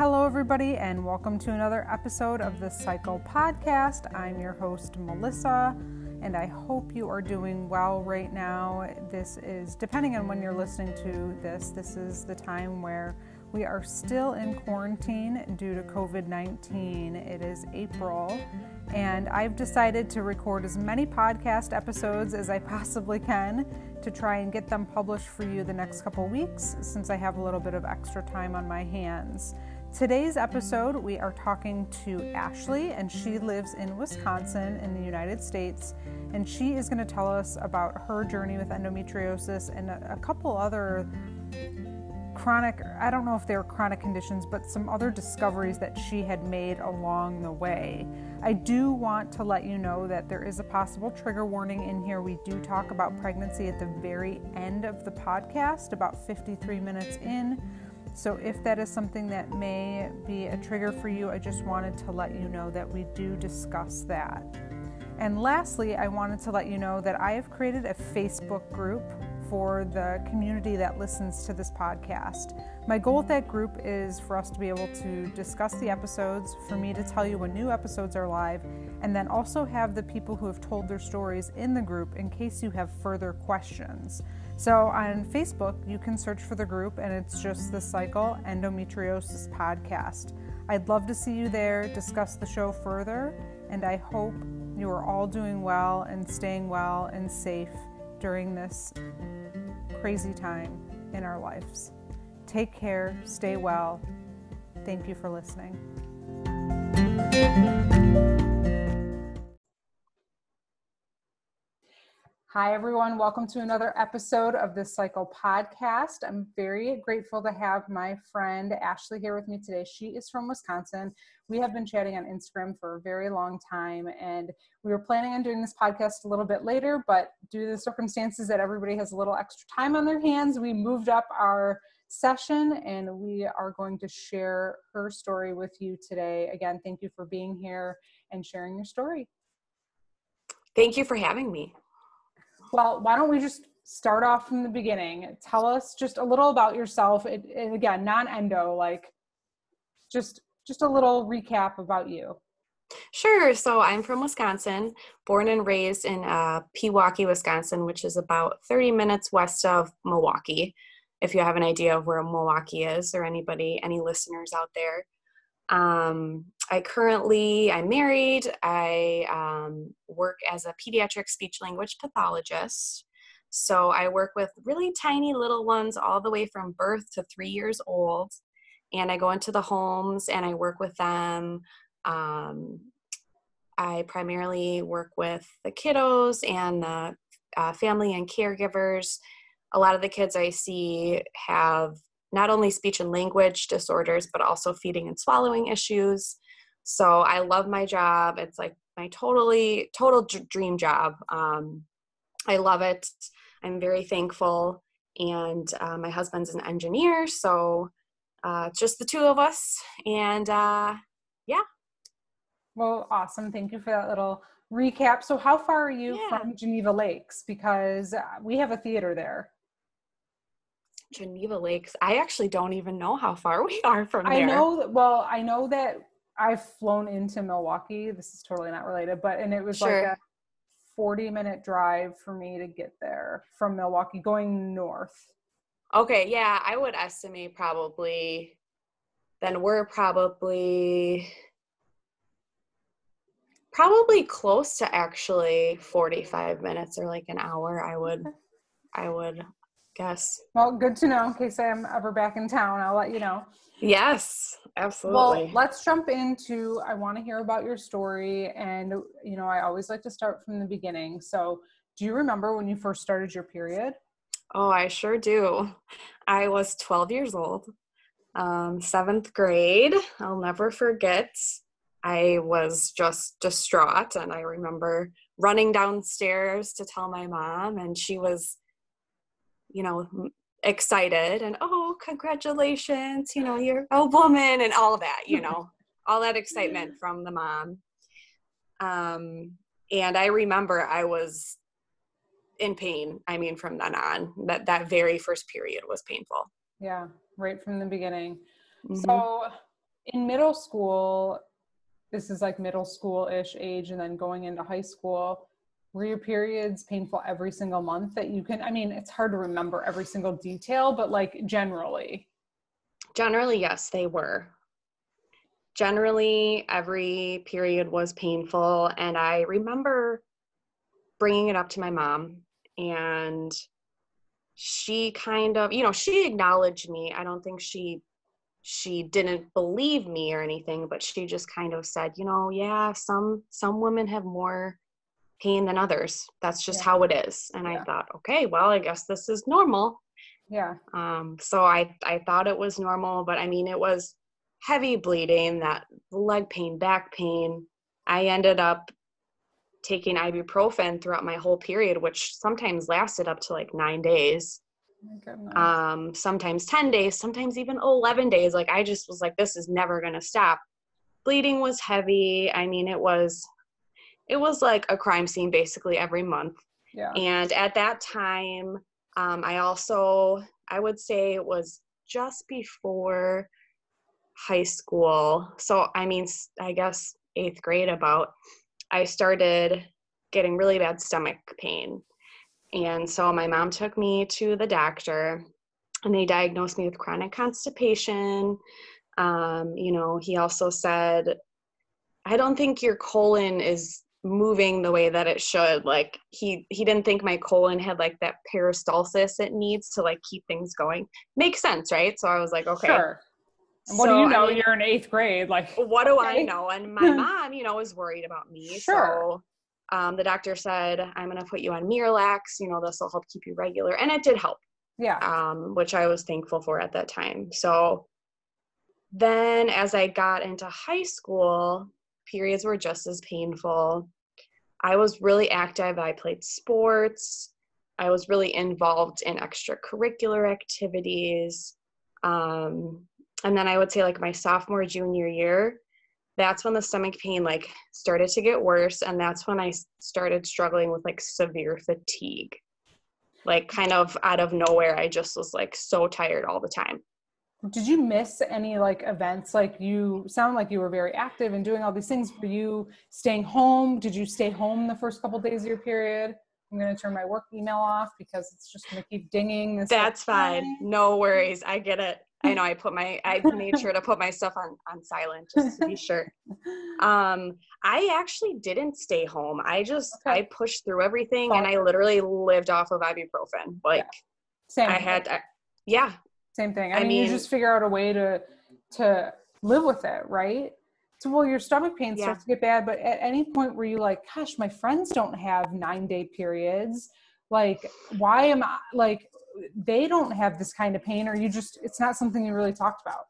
Hello, everybody, and welcome to another episode of the Cycle Podcast. I'm your host, Melissa, and I hope you are doing well right now. This is, depending on when you're listening to this, this is the time where we are still in quarantine due to COVID 19. It is April, and I've decided to record as many podcast episodes as I possibly can to try and get them published for you the next couple weeks since I have a little bit of extra time on my hands. Today's episode, we are talking to Ashley, and she lives in Wisconsin in the United States. And she is going to tell us about her journey with endometriosis and a, couple other chronic, I don't know if they were chronic conditions, but some other discoveries that she had made along the way. I do want to let you know that there is a possible trigger warning in here. We do talk about pregnancy at the very end of the podcast, about 53 minutes in. So, if that is something that may be a trigger for you, I just wanted to let you know that we do discuss that. And lastly, I wanted to let you know that I have created a Facebook group for the community that listens to this podcast. My goal with that group is for us to be able to discuss the episodes, for me to tell you when new episodes are live, and then also have the people who have told their stories in the group in case you have further questions. So on Facebook, you can search for the group, and it's just the Cycle Endometriosis Podcast. I'd love to see you there, discuss the show further, and I hope you are all doing well and staying well and safe during this crazy time in our lives. Take care, stay well. Thank you for listening. Hi, everyone. Welcome to another episode of the Cycle Podcast. I'm very grateful to have my friend Ashley here with me today. She is from Wisconsin. We have been chatting on Instagram for a very long time, and we were planning on doing this podcast a little bit later, but due to the circumstances that everybody has a little extra time on their hands, we moved up our session and we are going to share her story with you today. Again, thank you for being here and sharing your story. Thank you for having me. Well, why don't we just start off from the beginning? Tell us just a little about yourself. It, and again, non-endo, like just just a little recap about you. Sure. So I'm from Wisconsin, born and raised in uh, Pewaukee, Wisconsin, which is about 30 minutes west of Milwaukee. If you have an idea of where Milwaukee is, or anybody, any listeners out there. Um, I currently, I'm married. I um, work as a pediatric speech language pathologist. So I work with really tiny little ones all the way from birth to three years old. And I go into the homes and I work with them. Um, I primarily work with the kiddos and the uh, family and caregivers. A lot of the kids I see have not only speech and language disorders, but also feeding and swallowing issues. So I love my job. It's like my totally, total dream job. Um, I love it. I'm very thankful. And uh, my husband's an engineer. So uh, it's just the two of us. And uh, yeah. Well, awesome. Thank you for that little recap. So, how far are you yeah. from Geneva Lakes? Because uh, we have a theater there. Geneva Lakes. I actually don't even know how far we are from there. I know. Well, I know that I've flown into Milwaukee. This is totally not related, but and it was sure. like a 40 minute drive for me to get there from Milwaukee going north. Okay, yeah, I would estimate probably then we're probably probably close to actually 45 minutes or like an hour I would I would guess. Well, good to know in case I'm ever back in town. I'll let you know. Yes, absolutely. Well, let's jump into I want to hear about your story and you know, I always like to start from the beginning. So, do you remember when you first started your period? Oh, I sure do. I was 12 years old. Um, 7th grade. I'll never forget. I was just distraught and I remember running downstairs to tell my mom and she was you know excited and oh congratulations you know you're a woman and all of that you know all that excitement from the mom. Um and i remember i was in pain i mean from then on. That that very first period was painful. Yeah right from the beginning. Mm-hmm. so in middle school, this is like middle school ish age, and then going into high school, were your periods painful every single month that you can? I mean, it's hard to remember every single detail, but like generally. Generally, yes, they were. Generally, every period was painful. And I remember bringing it up to my mom, and she kind of, you know, she acknowledged me. I don't think she she didn't believe me or anything but she just kind of said you know yeah some some women have more pain than others that's just yeah. how it is and yeah. i thought okay well i guess this is normal yeah um so i i thought it was normal but i mean it was heavy bleeding that leg pain back pain i ended up taking ibuprofen throughout my whole period which sometimes lasted up to like nine days um, sometimes 10 days, sometimes even 11 days. Like I just was like, this is never going to stop. Bleeding was heavy. I mean, it was, it was like a crime scene basically every month. Yeah. And at that time, um, I also, I would say it was just before high school. So, I mean, I guess eighth grade about, I started getting really bad stomach pain. And so my mom took me to the doctor and they diagnosed me with chronic constipation. Um, you know, he also said, I don't think your colon is moving the way that it should. Like he he didn't think my colon had like that peristalsis it needs to like keep things going. Makes sense, right? So I was like, okay. Sure. And what so, do you know? I mean, You're in eighth grade. Like, what do okay. I know? And my mom, you know, was worried about me. Sure. So um, the doctor said, I'm going to put you on Miralax. You know, this will help keep you regular. And it did help. Yeah. Um, which I was thankful for at that time. So then as I got into high school, periods were just as painful. I was really active. I played sports. I was really involved in extracurricular activities. Um, and then I would say, like, my sophomore, junior year, that's when the stomach pain like started to get worse and that's when i started struggling with like severe fatigue like kind of out of nowhere i just was like so tired all the time did you miss any like events like you sound like you were very active and doing all these things for you staying home did you stay home the first couple of days of your period i'm going to turn my work email off because it's just going to keep dinging that's fine no worries i get it I know I put my I made sure to put my stuff on on silent just to be sure. Um, I actually didn't stay home. I just okay. I pushed through everything and I literally lived off of ibuprofen. Like yeah. Same. I had I, yeah. Same thing. I, I mean, mean, you just figure out a way to to live with it, right? So well your stomach pain yeah. starts to get bad, but at any point where you like, gosh, my friends don't have nine day periods. Like, why am I like they don't have this kind of pain or you just it's not something you really talked about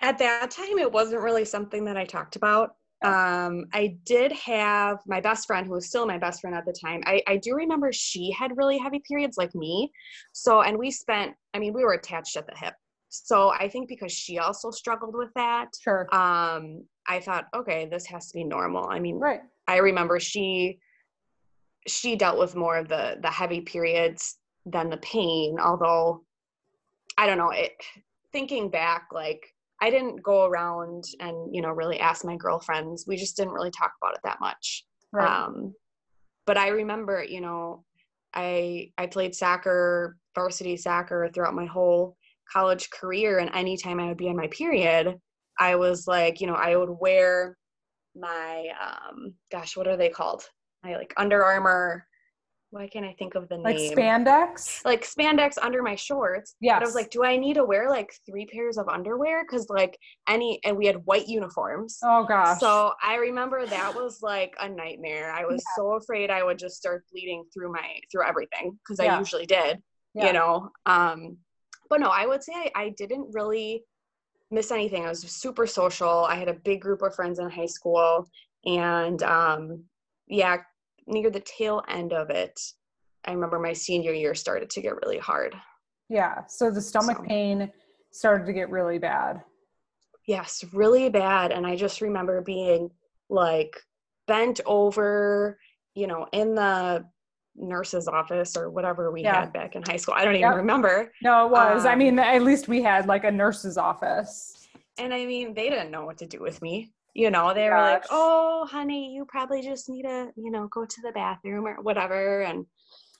at that time it wasn't really something that i talked about um, i did have my best friend who was still my best friend at the time. I, I do remember she had really heavy periods like me. So and we spent i mean we were attached at the hip. So i think because she also struggled with that sure. um i thought okay this has to be normal. I mean right. I remember she she dealt with more of the the heavy periods than the pain although i don't know it thinking back like i didn't go around and you know really ask my girlfriends. We just didn't really talk about it that much. Right. um but i remember you know i i played soccer varsity soccer throughout my whole college career. And anytime i would be on my period i was like you know i would wear my um gosh what are they called? My like Under Armour why can't I think of the name? Like spandex? Like spandex under my shorts. Yeah. I was like, do I need to wear like three pairs of underwear? Because like any, and we had white uniforms. Oh gosh. So I remember that was like a nightmare. I was yeah. so afraid I would just start bleeding through my through everything because yeah. I usually did. Yeah. You know. Um, but no, I would say I, I didn't really miss anything. I was super social. I had a big group of friends in high school, and um, yeah, near the tail end of it, I remember my senior year started to get really hard. Yeah. So the stomach so. pain started to get really bad. Yes, really bad. And I just remember being like bent over, you know, in the nurse's office or whatever we yeah. had back in high school. I don't even yep. remember. No, it was. Um, I mean, at least we had like a nurse's office. And I mean, they didn't know what to do with me. You know, they were like, "Oh, honey, you probably just need to, you know, go to the bathroom or whatever." And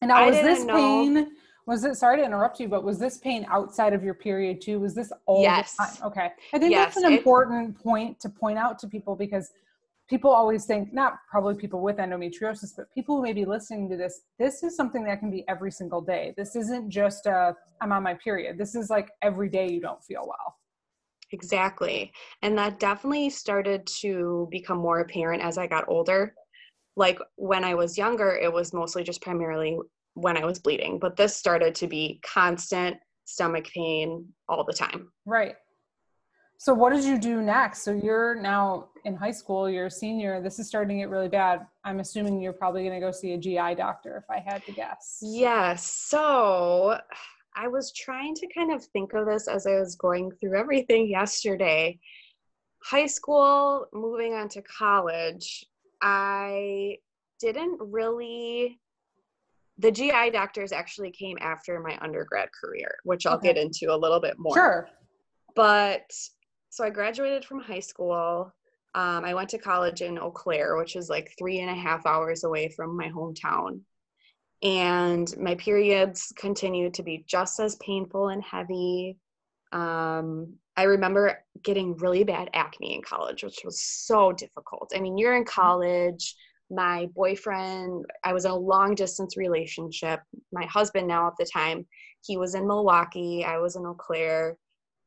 And now, I was this know. pain? Was it? Sorry to interrupt you, but was this pain outside of your period too? Was this all Yes. the time? Okay, I think that's an it- important point to point out to people because people always think, not probably people with endometriosis, but people who may be listening to this. This is something that can be every single day. This isn't just a I'm on my period. This is like every day you don't feel well. Exactly. And that definitely started to become more apparent as I got older. Like when I was younger, it was mostly just primarily when I was bleeding, but this started to be constant stomach pain all the time. Right. So what did you do next? So you're now in high school, you're a senior, this is starting to get really bad. I'm assuming you're probably going to go see a GI doctor if I had to guess. Yes. So I was trying to kind of think of this as I was going through everything yesterday. High school, moving on to college, I didn't really. The GI doctors actually came after my undergrad career, which I'll Okay. get into a little bit more. Sure. But so I graduated from high school. Um, I went to college in Eau Claire, which is like three and a half hours away from my hometown. And my periods continued to be just as painful and heavy. Um, I remember getting really bad acne in college, which was so difficult. I mean, you're in college. My boyfriend, I was in a long distance relationship. My husband, now at the time, he was in Milwaukee. I was in Eau Claire.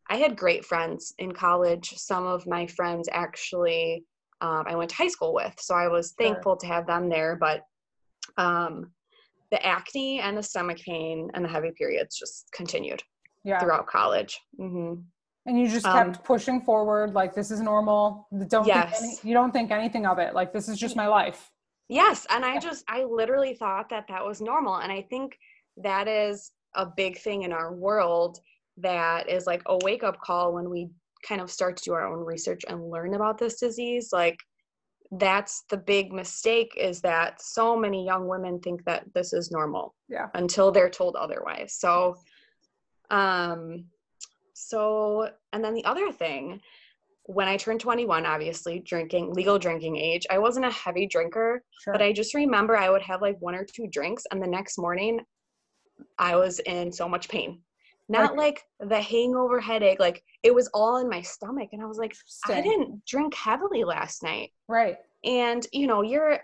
I had great friends in college. Some of my friends actually um, I went to high school with, so I was Sure. thankful to have them there. But um, the acne and the stomach pain and the heavy periods just continued Yeah. throughout college. hmm And you just Um, kept pushing forward like this is normal. Don't Yes. think any, you don't think anything of it. Like this is just my life. Yes, and I just I literally thought that that was normal, and I think that is a big thing in our world that is like a wake up call when we kind of start to do our own research and learn about this disease. Like that's the big mistake is that so many young women think that this is normal Yeah. until they're told otherwise. So, um, so and then the other thing when I turned 21, obviously drinking legal drinking age, I wasn't a heavy drinker, Sure. but I just remember I would have like one or two drinks, and the next morning I was in so much pain. Not like the hangover headache, like it was all in my stomach. And I was like, I didn't drink heavily last night. Right. And, you know, you're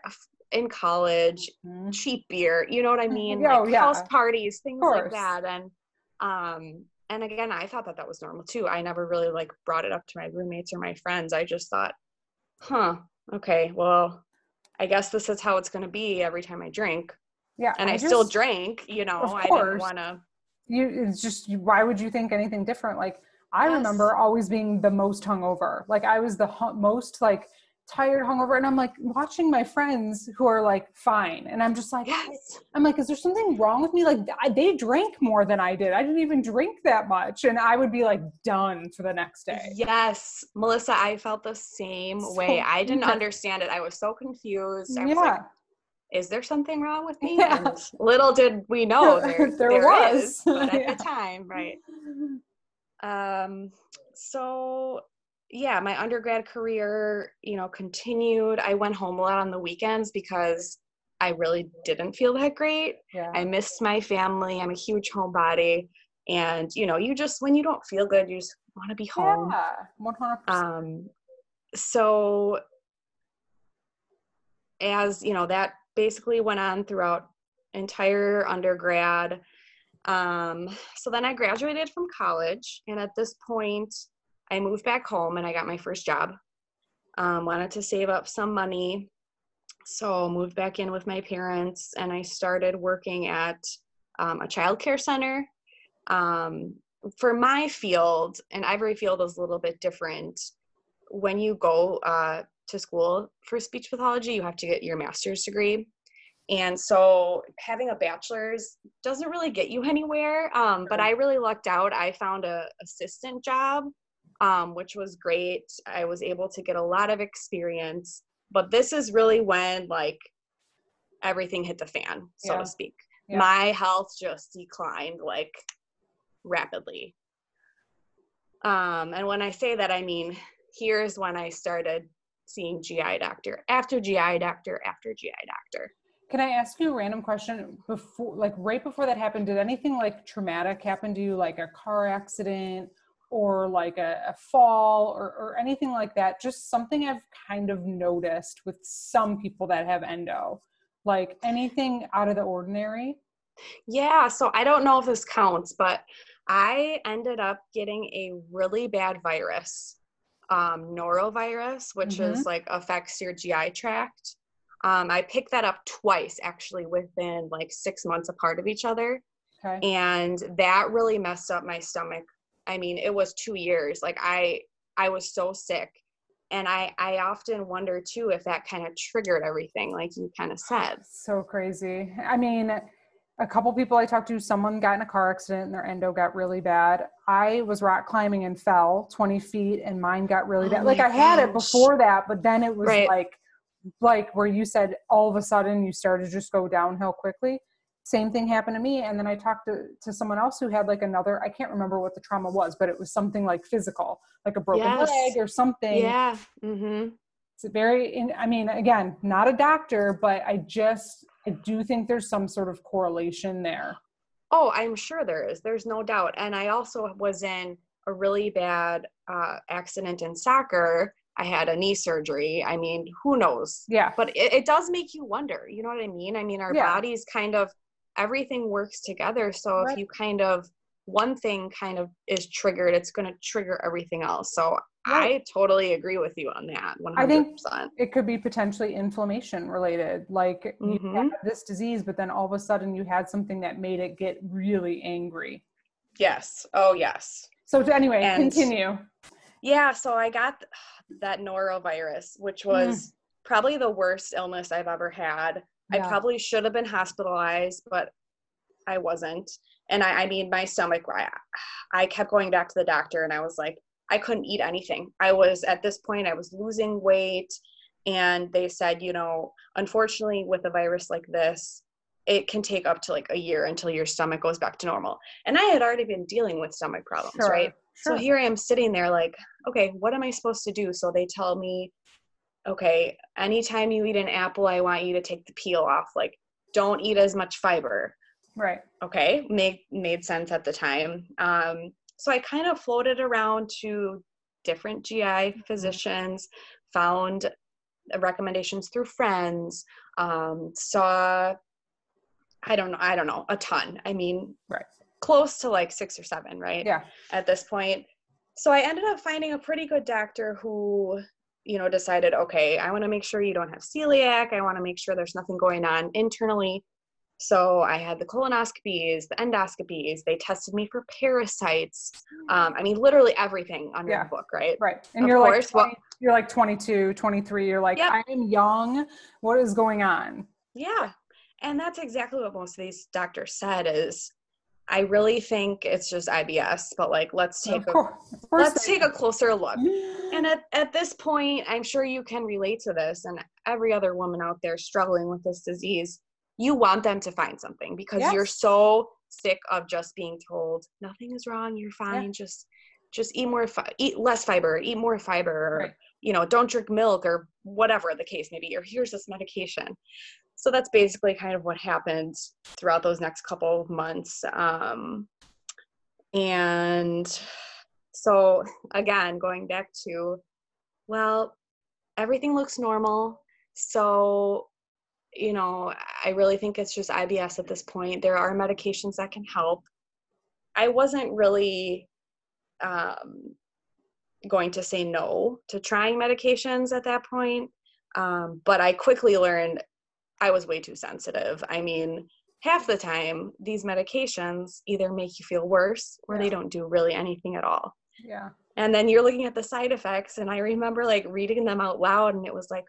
in college, Mhm. cheap beer, you know what I mean? Oh, like yeah. house parties, things like that. And, um, and again, I thought that that was normal too. I never really like brought it up to my roommates or my friends. I just thought, huh, okay, well, I guess this is how it's going to be every time I drink. Yeah. And I, still just- drank, you know, I didn't want to. You it's just why would you think anything different like i Yes. remember always being the most hungover like i was the most like tired hungover and i'm like watching my friends who are like fine and i'm just like Yes. i'm like is there something wrong with me like I, they drank more than i did i didn't even drink that much and i would be like done for the next day Yes, Melissa, I felt the same So way. I didn't understand it. I was so confused. I was like, yeah is there something wrong with me? Yeah. And little did we know there, There there was. is, but at Yeah. the time, right. Um, so yeah, my undergrad career, you know, continued. I went home a lot on the weekends because I really didn't feel that great. yeah I missed my family. I'm a huge homebody. And, you know, you just, when you don't feel good, you just want to be home. yeah 100% Um, so as you know, that basically went on throughout entire undergrad. Um, so then I graduated from college, and at this point, I moved back home and I got my first job. Um, wanted to save up some money, so moved back in with my parents, and I started working at um, a child care center. Um, for my field, and every field is a little bit different. When you go uh, to school for speech pathology, you have to get your master's degree. And so having a bachelor's doesn't really get you anywhere. Um, but I really lucked out. I found a assistant job, um, which was great. I was able to get a lot of experience. But this is really when like everything hit the fan, so Yeah. to speak. Yeah. My health just declined like rapidly. Um, and when I say that, I mean, here's when I started seeing GI doctor after GI doctor after GI doctor. Can I ask you a random question before, like right before that happened? Did anything like traumatic happen to you, like a car accident or like a, a fall or, or anything like that? Just something I've kind of noticed with some people that have endo, like anything out of the ordinary. Yeah, so I don't know if this counts, but I ended up getting a really bad virus, um, norovirus, which mm-hmm. is like affects your GI tract. Um, I picked that up twice actually within like six months apart of each other. Okay. And that really messed up my stomach. I mean, it was two years. Like I I was so sick. And I I often wonder too if that kind of triggered everything, like you kind of said. So crazy. I mean, a couple people I talked to, someone got in a car accident and their endo got really bad. I was rock climbing and fell 20 feet and mine got really bad. Oh like I had it before that, but then it was right. like like where you said all of a sudden you started to just go downhill quickly same thing happened to me and then i talked to, to someone else who had like another i can't remember what the trauma was but it was something like physical like a broken yes. leg or something yeah mm-hmm. it's very i mean again not a doctor but i just i do think there's some sort of correlation there oh i'm sure there is there's no doubt and i also was in a really bad uh, accident in soccer I had a knee surgery. I mean, who knows? Yeah. But it, it does make you wonder. You know what I mean? I mean, our yeah. bodies kind of everything works together. So right. if you kind of one thing kind of is triggered, it's going to trigger everything else. So right. I totally agree with you on that. 100%. I think it could be potentially inflammation related. Like mm-hmm. you had this disease, but then all of a sudden you had something that made it get really angry. Yes. Oh, yes. So anyway, and continue. Yeah. So I got that norovirus, which mm. was mm. probably the worst illness I've ever had. Yeah. I probably should have been hospitalized, but I wasn't. And I, I mean, my stomach, I, I kept going back to the doctor and I was like, I couldn't eat anything. I was at this point, I was losing weight. And they said, you know, unfortunately, with a virus like this, it can take up to like a year until your stomach goes back to normal. And I had already been dealing with stomach problems, sure. right? Sure. So here I am sitting there like, okay, what am I supposed to do? So they tell me, okay, anytime you eat an apple, I want you to take the peel off. Like, don't eat as much fiber. Right. Okay. Made made sense at the time. Um, so I kind of floated around to different GI mm-hmm. physicians, found recommendations through friends, um, saw I don't know, I don't know, a ton. I mean, right close to like six or seven, right? Yeah. At this point. So I ended up finding a pretty good doctor who, you know, decided, okay, I want to make sure you don't have celiac. I want to make sure there's nothing going on internally. So I had the colonoscopies, the endoscopies. They tested me for parasites. Um, I mean, literally everything under yeah. the book, right? Right. And of you're course, like 20, well, you're like 22, 23. You're like, yep. I'm young. What is going on? Yeah. And that's exactly what most of these doctors said is I really think it's just IBS, but like let's take a let's take a closer look. And at, at this point, I'm sure you can relate to this and every other woman out there struggling with this disease, you want them to find something because yes. you're so sick of just being told nothing is wrong, you're fine, yeah. just just eat more fi- eat less fiber, eat more fiber, or right. you know, don't drink milk or whatever the case may be, or here's this medication so that's basically kind of what happened throughout those next couple of months um, and so again going back to well everything looks normal so you know i really think it's just ibs at this point there are medications that can help i wasn't really um, going to say no to trying medications at that point um, but i quickly learned I was way too sensitive. I mean, half the time, these medications either make you feel worse or yeah. they don't do really anything at all. Yeah. And then you're looking at the side effects, and I remember like reading them out loud, and it was like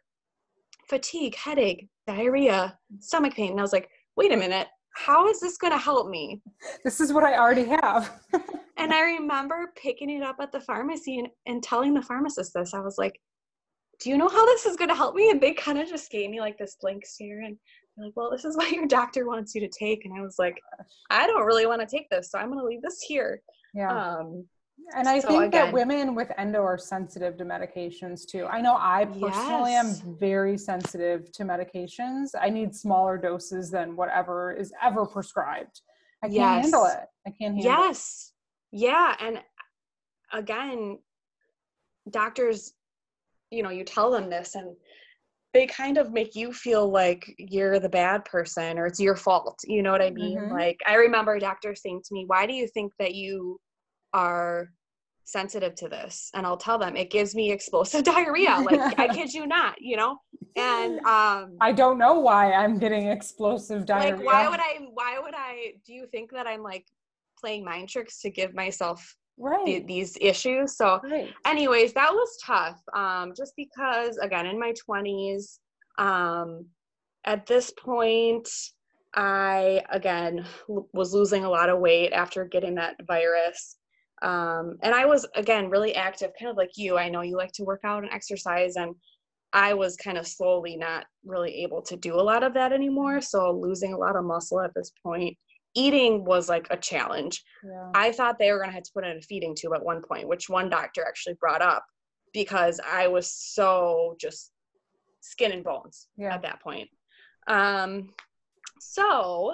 fatigue, headache, diarrhea, stomach pain. And I was like, wait a minute, how is this going to help me? This is what I already have. and I remember picking it up at the pharmacy and, and telling the pharmacist this. I was like, do you know how this is going to help me? And they kind of just gave me like this blank stare and they're like, well, this is what your doctor wants you to take. And I was like, I don't really want to take this. So I'm going to leave this here. Yeah. Um, And I so think again, that women with endo are sensitive to medications too. I know I personally yes. am very sensitive to medications. I need smaller doses than whatever is ever prescribed. I can't yes. handle it. I can't handle yes. it. Yes. Yeah. And again, doctors, you know, you tell them this and they kind of make you feel like you're the bad person or it's your fault. You know what I mean? Mm-hmm. Like I remember a doctor saying to me, "Why do you think that you are sensitive to this?" And I'll tell them, "It gives me explosive diarrhea." Like I kid you not, you know? And um I don't know why I'm getting explosive diarrhea. Like why would I why would I do you think that I'm like playing mind tricks to give myself right. th- these issues. So, right. anyways, that was tough. Um, just because, again, in my 20s, um, at this point, I again was losing a lot of weight after getting that virus. Um, and I was again really active, kind of like you. I know you like to work out and exercise, and I was kind of slowly not really able to do a lot of that anymore. So losing a lot of muscle at this point eating was like a challenge. Yeah. I thought they were going to have to put in a feeding tube at one point, which one doctor actually brought up because I was so just skin and bones yeah. at that point. Um, so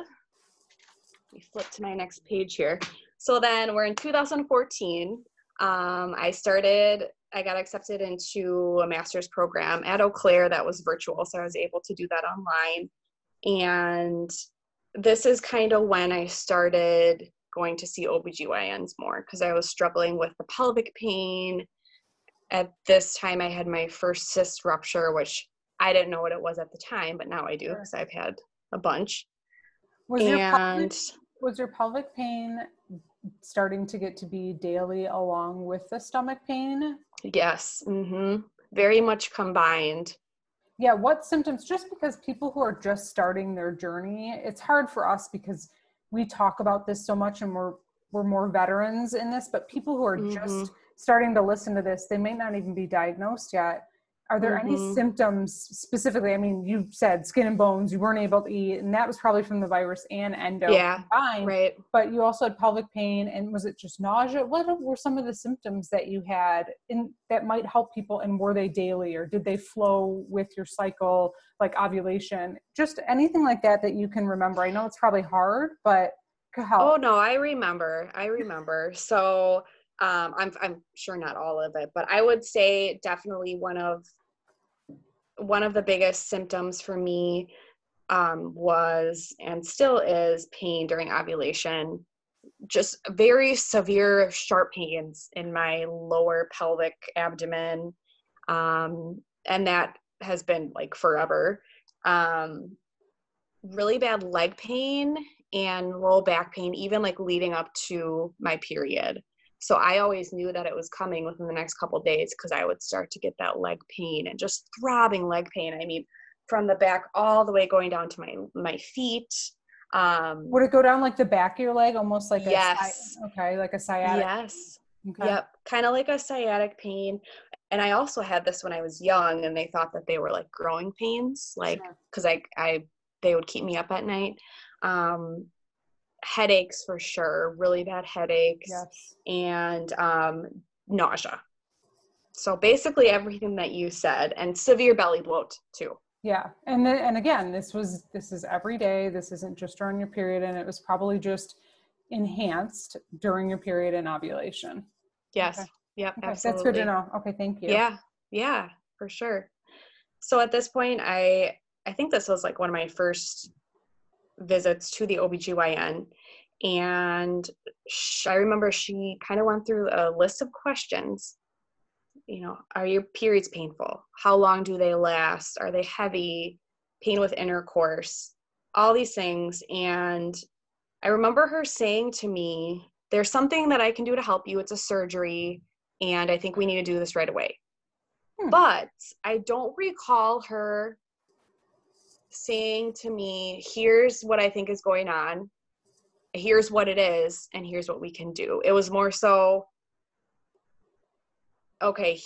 let me flip to my next page here. So then we're in 2014. Um, I started, I got accepted into a master's program at Eau Claire that was virtual. So I was able to do that online. And this is kind of when I started going to see OBGYNs more because I was struggling with the pelvic pain. At this time, I had my first cyst rupture, which I didn't know what it was at the time, but now I do because I've had a bunch. Was and your pelvic, was your pelvic pain starting to get to be daily along with the stomach pain? Yes, mm-hmm. very much combined yeah what symptoms just because people who are just starting their journey it's hard for us because we talk about this so much and we're we're more veterans in this but people who are mm-hmm. just starting to listen to this they may not even be diagnosed yet are there mm-hmm. any symptoms specifically? I mean you said skin and bones you weren't able to eat and that was probably from the virus and endo yeah combined, right. but you also had pelvic pain and was it just nausea? What were some of the symptoms that you had in that might help people and were they daily or did they flow with your cycle like ovulation? Just anything like that that you can remember. I know it's probably hard but could help. Oh no i remember i remember. So um, I'm, I'm sure not all of it, but I would say definitely one of one of the biggest symptoms for me um, was and still is pain during ovulation. Just very severe, sharp pains in my lower pelvic abdomen, um, and that has been like forever. Um, really bad leg pain and low back pain, even like leading up to my period. So I always knew that it was coming within the next couple days because I would start to get that leg pain and just throbbing leg pain. I mean, from the back all the way going down to my my feet. Um, would it go down like the back of your leg, almost like yes, a, okay, like a sciatic? Yes. Okay. Yep, kind of like a sciatic pain. And I also had this when I was young, and they thought that they were like growing pains, like because sure. I I they would keep me up at night. Um, headaches for sure, really bad headaches, yes. and um, nausea. So basically everything that you said, and severe belly bloat too. Yeah, and then, and again, this was this is every day. This isn't just during your period, and it was probably just enhanced during your period and ovulation. Yes. Okay. Yep. Okay. Absolutely. That's good to know. Okay. Thank you. Yeah. Yeah. For sure. So at this point, I I think this was like one of my first visits to the OBGYN. And she, I remember she kind of went through a list of questions. You know, are your periods painful? How long do they last? Are they heavy? Pain with intercourse? All these things. And I remember her saying to me, There's something that I can do to help you. It's a surgery. And I think we need to do this right away. Hmm. But I don't recall her saying to me, here's what I think is going on, here's what it is, and here's what we can do. It was more so, okay,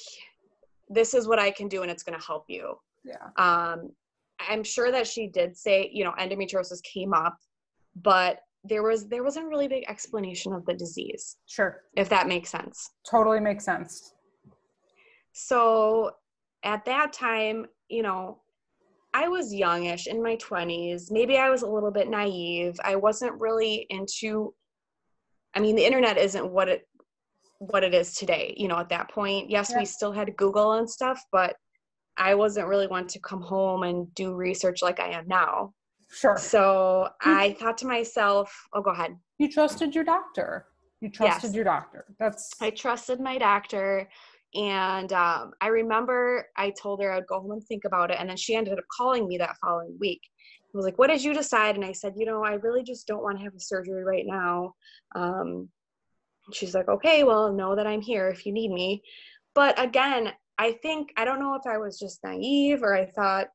this is what I can do and it's going to help you. Yeah. Um, I'm sure that she did say, you know, endometriosis came up, but there was there wasn't a really big explanation of the disease, Sure. if that makes sense. Totally makes sense. So at that time, you know, I was youngish in my 20s. Maybe I was a little bit naive. I wasn't really into I mean, the internet isn't what it what it is today, you know, at that point. Yes, Yeah. we still had Google and stuff, but I wasn't really one to come home and do research like I am now. Sure. So. I thought to myself, oh, go ahead. You trusted your doctor. You trusted Yes. your doctor. That's I trusted my doctor. And um, I remember I told her I'd go home and think about it. And then she ended up calling me that following week. I was like, What did you decide? And I said, You know, I really just don't want to have a surgery right now. Um, she's like, Okay, well, know that I'm here if you need me. But again, I think, I don't know if I was just naive or I thought,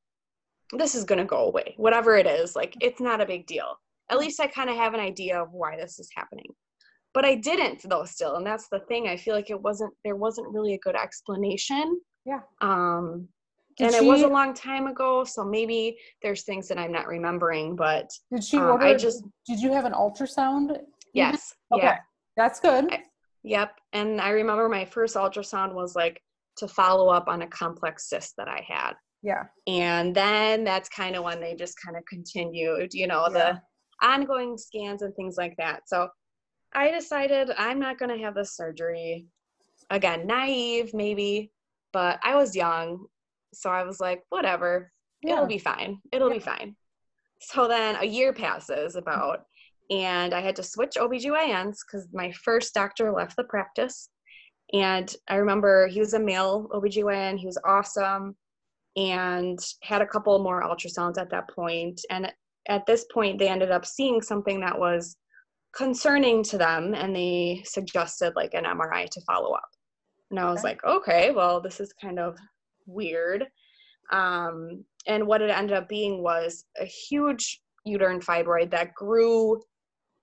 This is going to go away. Whatever it is, like, it's not a big deal. At least I kind of have an idea of why this is happening but I didn't though still and that's the thing I feel like it wasn't there wasn't really a good explanation Yeah. um Did and it was a long time ago so maybe there's things that I'm not remembering but Did she um, order? I just- Did you have an ultrasound? yes Okay. yeah That's good. I- yep and I remember my first ultrasound was like to follow up on a complex cyst that I had yeah. and then that's kind of when they just kind of continued you know Yeah. the ongoing scans and things like that so i decided i'm not going to have this surgery again naive maybe but i was young so i was like whatever Yeah. it'll be fine it'll Yeah. be fine so then a year passes about and i had to switch obgyns because my first doctor left the practice and i remember he was a male obgyn he was awesome and had a couple more ultrasounds at that point. point and at this point they ended up seeing something that was concerning to them and they suggested like an mri to follow up and i was Okay. like okay well this is kind of weird um, and what it ended up being was a huge uterine fibroid that grew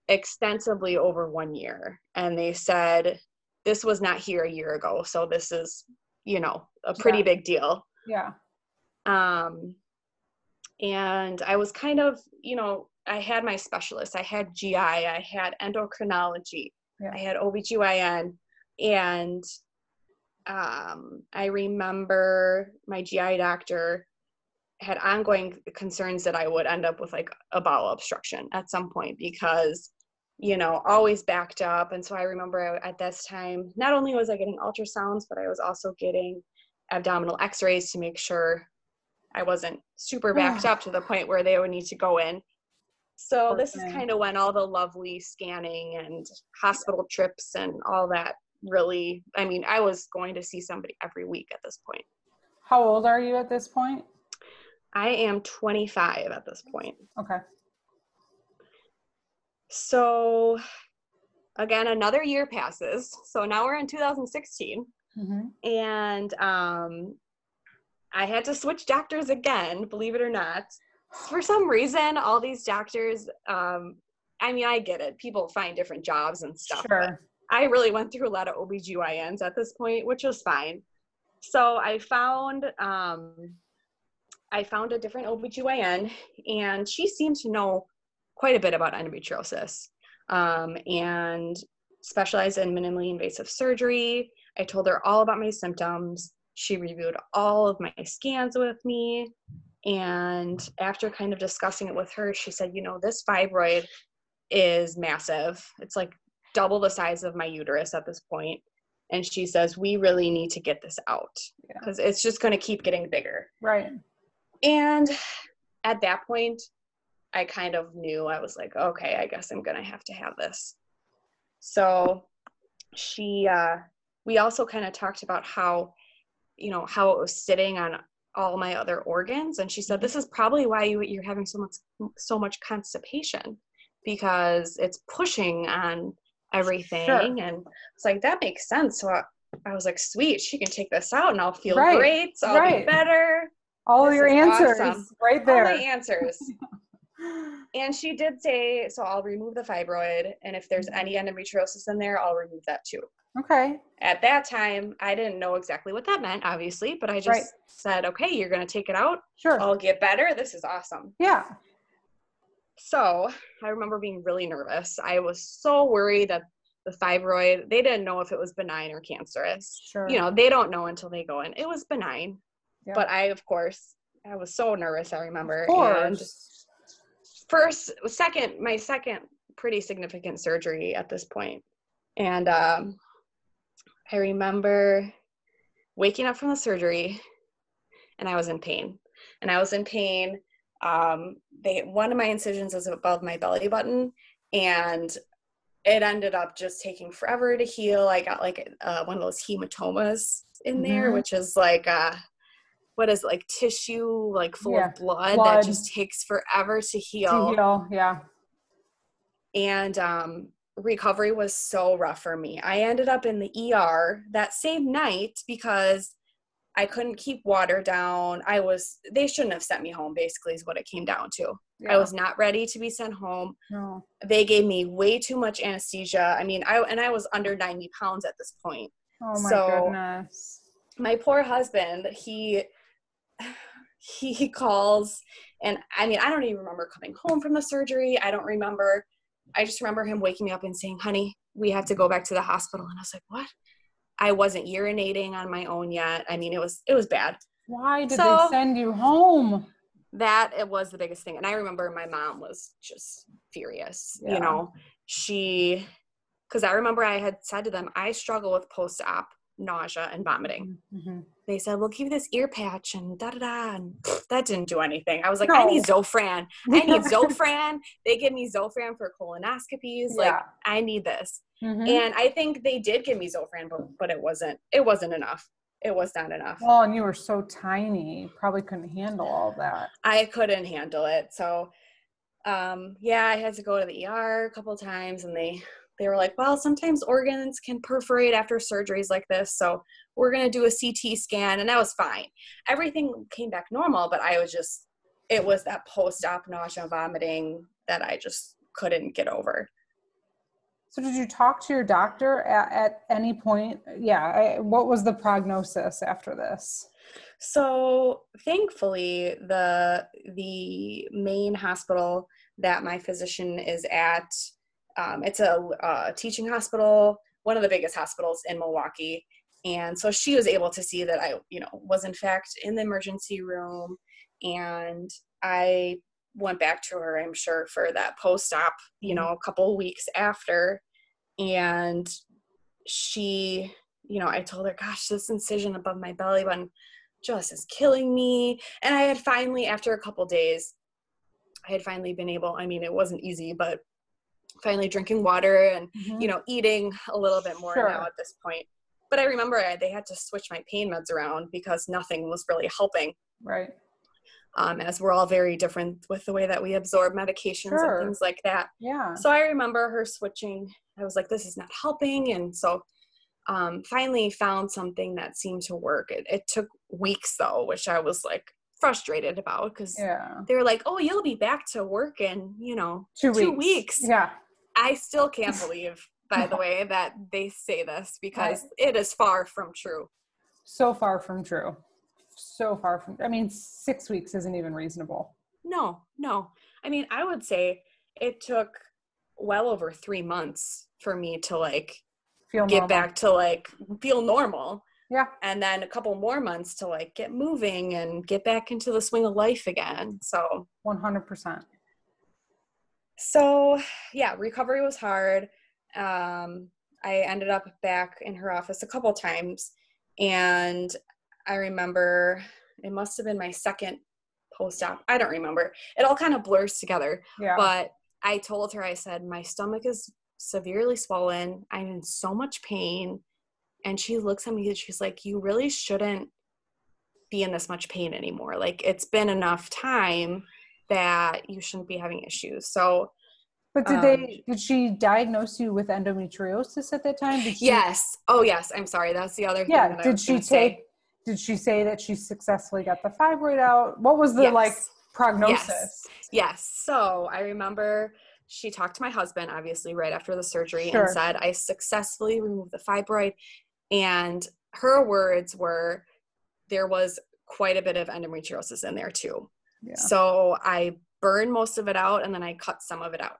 extensively over one year and they said this was not here a year ago so this is you know a pretty Yeah. big deal Yeah. um and i was kind of you know i had my specialists i had gi i had endocrinology Yeah. i had obgyn and um i remember my gi doctor had ongoing concerns that i would end up with like a bowel obstruction at some point because you know always backed up and so i remember at this time not only was i getting ultrasounds but i was also getting abdominal x-rays to make sure I wasn't super backed up to the point where they would need to go in. So this is kind of when all the lovely scanning and hospital trips and all that really I mean, I was going to see somebody every week at this point. How old are you at this point? I am 25 at this point. Okay. So again, another year passes. So now we're in 2016 hmm and um I had to switch doctors again, believe it or not. For some reason, all these doctors, um, I mean, I get it. People find different jobs and stuff. Sure. I really went through a lot of OBGYNs at this point, which was fine. So I found um, I found a different OBGYN and she seemed to know quite a bit about endometriosis um, and specialized in minimally invasive surgery. I told her all about my symptoms. She reviewed all of my scans with me. And after kind of discussing it with her, she said, you know, this fibroid is massive. It's like double the size of my uterus at this point. And she says, we really need to get this out Yeah. because it's just going to keep getting bigger. Right. And at that point, I kind of knew I was like, okay, I guess I'm going to have to have this. So she, uh, we also kind of talked about how, you know, how it was sitting on all my other organs. And she said, mm-hmm. this is probably why you, you're having so much, so much constipation because it's pushing on everything. Sure. And it's like, that makes sense. So I, I was like, sweet, she can take this out and I'll feel Right, great. So I'll right. be better All This your answers awesome. right all my answers. and she did say, so I'll remove the fibroid, and if there's mm-hmm. any endometriosis in there, I'll remove that too. Okay. At that time, I didn't know exactly what that meant, obviously, but I just Right. said, okay, you're going to take it out. Sure. I'll get better. This is awesome. yeah. so I remember being really nervous. I was so worried that the fibroid, they didn't know if it was benign or cancerous. Sure. You know, they don't know until they go in. It was benign. Yeah. But I, of course, I was so nervous, I remember. Of And first, second, my second pretty significant surgery at this point. And um, I remember waking up from the surgery and I was in pain. And I was in pain. Um, they one of my incisions is above my belly button, and it ended up just taking forever to heal. I got like uh, one of those hematomas in there, Mhm. which is like uh, what is it, like tissue, like full Yeah, of blood, blood. that just takes forever to To heal heal, yeah. and um, recovery was so rough for me. I ended up in the ER that same night because I couldn't keep water down. I was they shouldn't have sent me home basically is what it came down to. yeah. I was not ready to be sent home. No. They gave me way too much anesthesia. I mean, I and I was under 90 pounds at this point. Oh my So- goodness. My poor husband, he he calls and I mean, I don't even remember coming home from the surgery. I don't remember I just remember him waking me up and saying, "Honey, we have to go back to the hospital." And I was like, "What?" I wasn't urinating on my own yet. I mean, it was it was bad. Why did So- they send you home? That it was the biggest thing. And I remember my mom was just furious. Yeah. You know, she because I remember I had said to them, "I struggle with post-op nausea and vomiting." Mhm. They said, "We'll give you this ear patch and da da da," and that didn't do anything. I was like, "I need Zofran. I need Zofran." They give me Zofran for colonoscopies. Like, Yeah. I need this. Mhm. and i think they did give me zofran but, but it wasn't it wasn't enough it was not enough Well, and you were so tiny, probably couldn't handle all that. i couldn't handle it so um yeah i had to go to the er a couple times and they they were like well sometimes organs can perforate after surgeries like this so we're going to do a ct scan and that was fine everything came back normal but i was just it was that post-op nausea vomiting that i just couldn't get over So, did you talk to your doctor at, at any point? Yeah. I, what was the prognosis after this? So thankfully, the the main hospital that my physician is at, um, it's a, a teaching hospital, one of the biggest hospitals in Milwaukee, and so she was able to see that I, you know, was in fact in the emergency room, and I went back to her, I'm sure, for that post op, you know, a couple weeks after, and she, you know, I told her, gosh, this incision above my belly button just is killing me. And I had finally, after a couple days, I had finally been able, I mean, it wasn't easy, but finally drinking water and, you know, eating a little bit more now at this point. But I remember I, they had to switch my pain meds around because nothing was really helping. Right. Um, as we're all very different with the way that we absorb medications Sure. and things like that. Yeah. So I remember her switching. I was like, this is not helping. And so um, finally found something that seemed to work. It, it took weeks though, which I was like frustrated about because Yeah. they were like, oh, you'll be back to work in, you know, Two, two weeks. weeks. Yeah. I still can't believe, by the way, that they say this because it is far from true. So far from true. So far from, I mean, six weeks isn't even reasonable. No, no. I mean, I would say it took well over three months for me to like Feel get normal. back to like feel normal. Yeah. and then a couple more months to like get moving and get back into the swing of life again. So, 100%. so yeah, recovery was hard. Um, I ended up back in her office a couple times, and I remember it must have been my second post-op. I don't remember. It all kind of blurs together. Yeah. But I told her, I said, my stomach is severely swollen. I'm in so much pain. And she looks at me and she's like, You really shouldn't be in this much pain anymore. Like, it's been enough time that you shouldn't be having issues. So, but did um, they, did she diagnose you with endometriosis at that time? Did she, yes. Oh, yes. I'm sorry. That's the other thing. Yeah. Did she say. take, did she say that she successfully got the fibroid out? What was the Yes. like prognosis? Yes. Yes. So I remember she talked to my husband, obviously, right after the surgery Sure. and said, I successfully removed the fibroid. And her words were, there was quite a bit of endometriosis in there too. Yeah. So I burn most of it out and then I cut some of it out.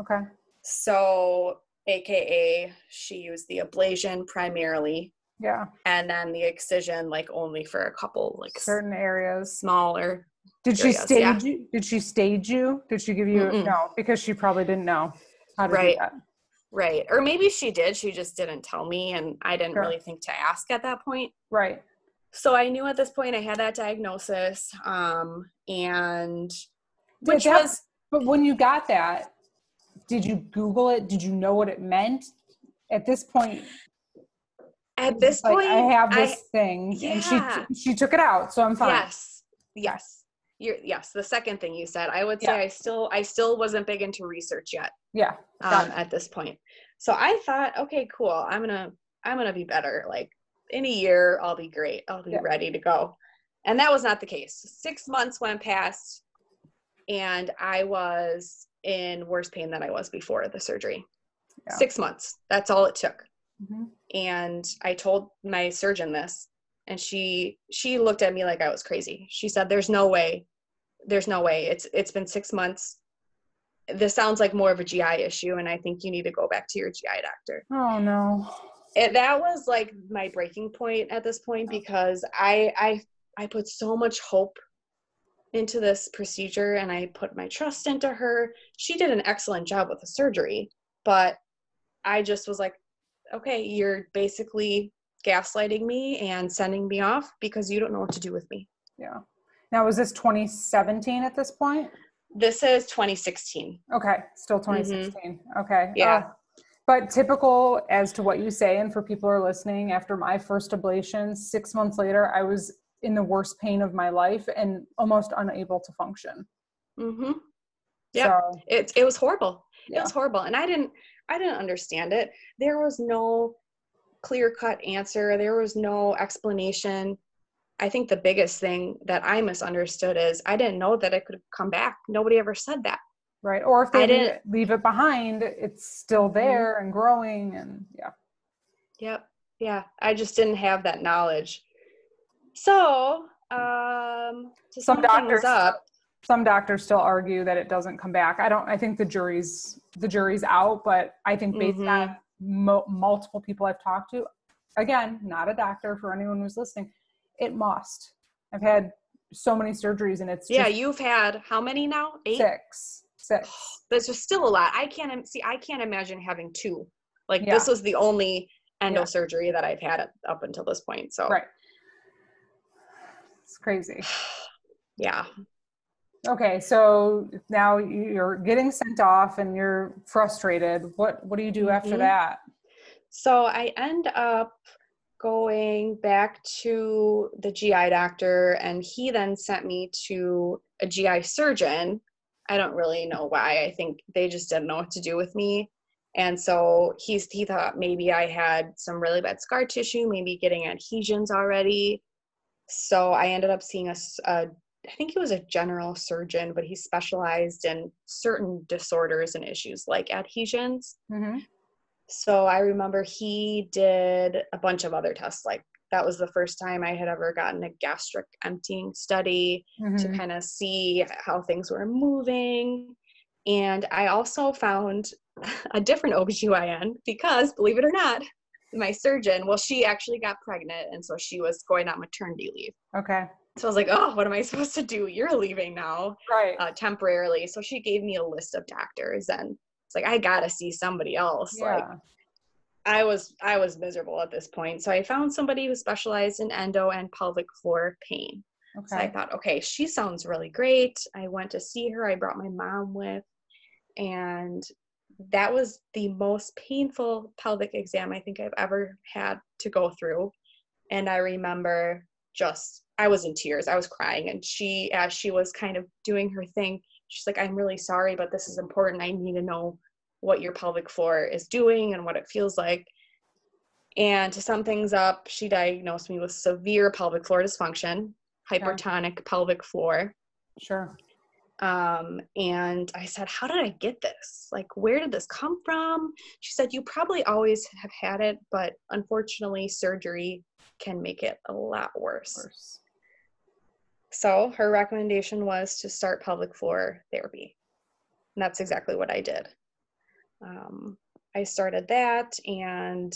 Okay. So, AKA, she used the ablation primarily Yeah. and then the excision, like only for a couple, like Certain areas. smaller. Did she areas, stage yeah. you? Did she stage you? Did she give you Mm-mm. no? Because she probably didn't know how to Right. do that. Right. Or maybe she did. She just didn't tell me. And I didn't Sure. really think to ask at that point. Right. So I knew at this point I had that diagnosis. Um, and Did which that- was, But when you got that, did you Google it? Did you know what it meant? At this point, at this like, point, I have I- this thing, and she she took it out, so I'm fine. Yes. Yes. You're, yes. The second thing you said, I would say Yeah. I still, I still wasn't big into research yet. Yeah. um, at this point. So I thought, okay, cool. I'm gonna I'm gonna be better. Like in a year, I'll be great. I'll be Yeah. ready to go. And that was not the case. Six months went past, and I was in worse pain than I was before the surgery. Yeah. Six months. That's all it took. Mhm. And I told my surgeon this, and she she looked at me like I was crazy. She said, "There's no way. There's no way. It's it's been six months this sounds like more of a GI issue, and I think you need to go back to your GI doctor. Oh no. And that was like my breaking point at this point because I I I put so much hope into this procedure and I put my trust into her. She did an excellent job with the surgery, but I just was like, okay, you're basically gaslighting me and sending me off because you don't know what to do with me. Yeah. Now was this 2017 at this point? This is 2016. Okay, still 2016. Okay. Mm-hmm. Yeah. Uh, but typical as to what you say, and for people who are listening, after my first ablation, six months later, I was in the worst pain of my life and almost unable to function. Mm-hmm. Yeah. So, it it was horrible. It was horrible, and I didn't I didn't understand it. There was no clear cut answer. There was no explanation. I think the biggest thing that I misunderstood is I didn't know that it could come back. Nobody ever said that. right. Or if they I didn't- Mm-hmm. leave it behind, it's still there and growing. And yeah. Yep. Yeah. I just didn't have that knowledge. So, um, to Some doctors up, some doctors still argue that it doesn't come back. I don't. I think the jury's the jury's out, but I think based Mhm. on mo- multiple people I've talked to, again, not a doctor for anyone who's listening, it must. I've had so many surgeries, and it's yeah, you've had how many now? Eight, six, six. six. That's just still a lot. I can't see. I can't imagine having two. Like Yeah. this was the only endo Yeah. surgery that I've had up- until this point. So Right. It's crazy. yeah, Okay, so now you're getting sent off, and you're frustrated. What What do you do after Mhm. that? so I end up going back to the GI doctor, and he then sent me to a GI surgeon. I don't really know why. I think they just didn't know what to do with me. And so he's he thought maybe I had some really bad scar tissue, maybe getting adhesions already. So I ended up seeing a, a- I think he was a general surgeon, but he specialized in certain disorders and issues like adhesions. hmm So I remember he did a bunch of other tests. Like that was the first time I had ever gotten a gastric emptying study to hmm kind of see how things were moving. And I also found a different OBGYN because, believe it or not, my surgeon, well, she actually got pregnant. And so she was going on maternity leave. Okay. So I was like, oh, what am I supposed to do? You're leaving now Right. uh, temporarily. So she gave me a list of doctors and it's like, I got to see somebody else. Like, yeah. I was I was miserable at this point. So I found somebody who specialized in endo and pelvic floor pain. So I thought, okay, she sounds really great. I went to see her. I brought my mom with, and that was the most painful pelvic exam I think I've ever had to go through. And I remember just I was in tears. I was crying, and she, as she was kind of doing her thing, she's like, "I'm really sorry, but this is important. I need to know what your pelvic floor is doing and what it feels like." And to sum things up, she diagnosed me with severe pelvic floor dysfunction, hypertonic pelvic floor. Sure. Um, and I said, How did I get this? Like, where did this come from? She said, You probably always have had it, but unfortunately, surgery can make it a lot worse. Worse. So her recommendation was to start pelvic floor therapy. And that's exactly what I did. Um, I started that, and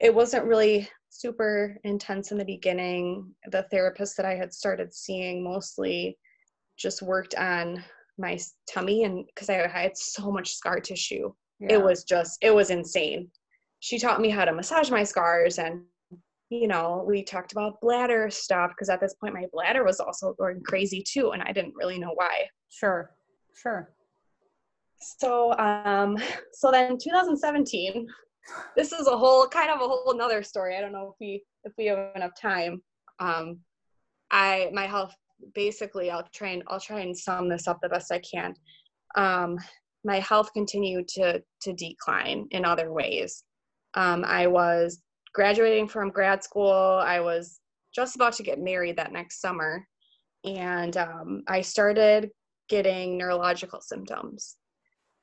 it wasn't really super intense in the beginning. The therapist that I had started seeing mostly just worked on my tummy, and because I, had so much scar tissue, Yeah. it was just, it was insane. She taught me how to massage my scars and you know, we talked about bladder stuff because at this point my bladder was also going crazy too, and I didn't really know why. Sure. Sure. So, um, so then 2017, this is a whole kind of a whole another story. I don't know if we if we have enough time. Um, I my health basically I'll try and I'll try and sum this up the best I can. Um, my health continued to to decline in other ways. Um, I was graduating from grad school. I was just about to get married that next summer, and um, I started getting neurological symptoms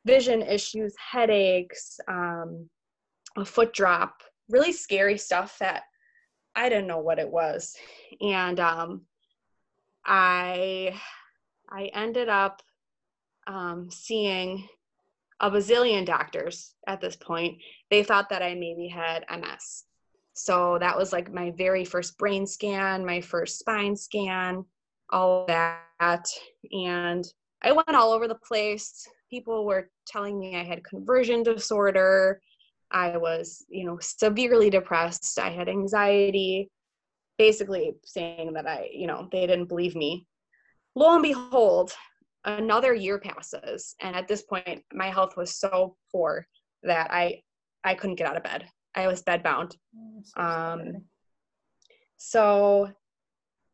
vision issues, headaches, um, a foot drop, really scary stuff that I didn't know what it was. And um, I I ended up um, seeing a bazillion doctors at this point. They thought that I maybe had MS. So that was like my very first brain scan, my first spine scan, all that. And I went all over the place. People were telling me I had conversion disorder. I was, you know, severely depressed. I had anxiety, basically saying that I, you know, they didn't believe me. Lo and behold, another year passes, and at this point, my health was so poor that I, I couldn't get out of bed. I was bedbound. So Um. So,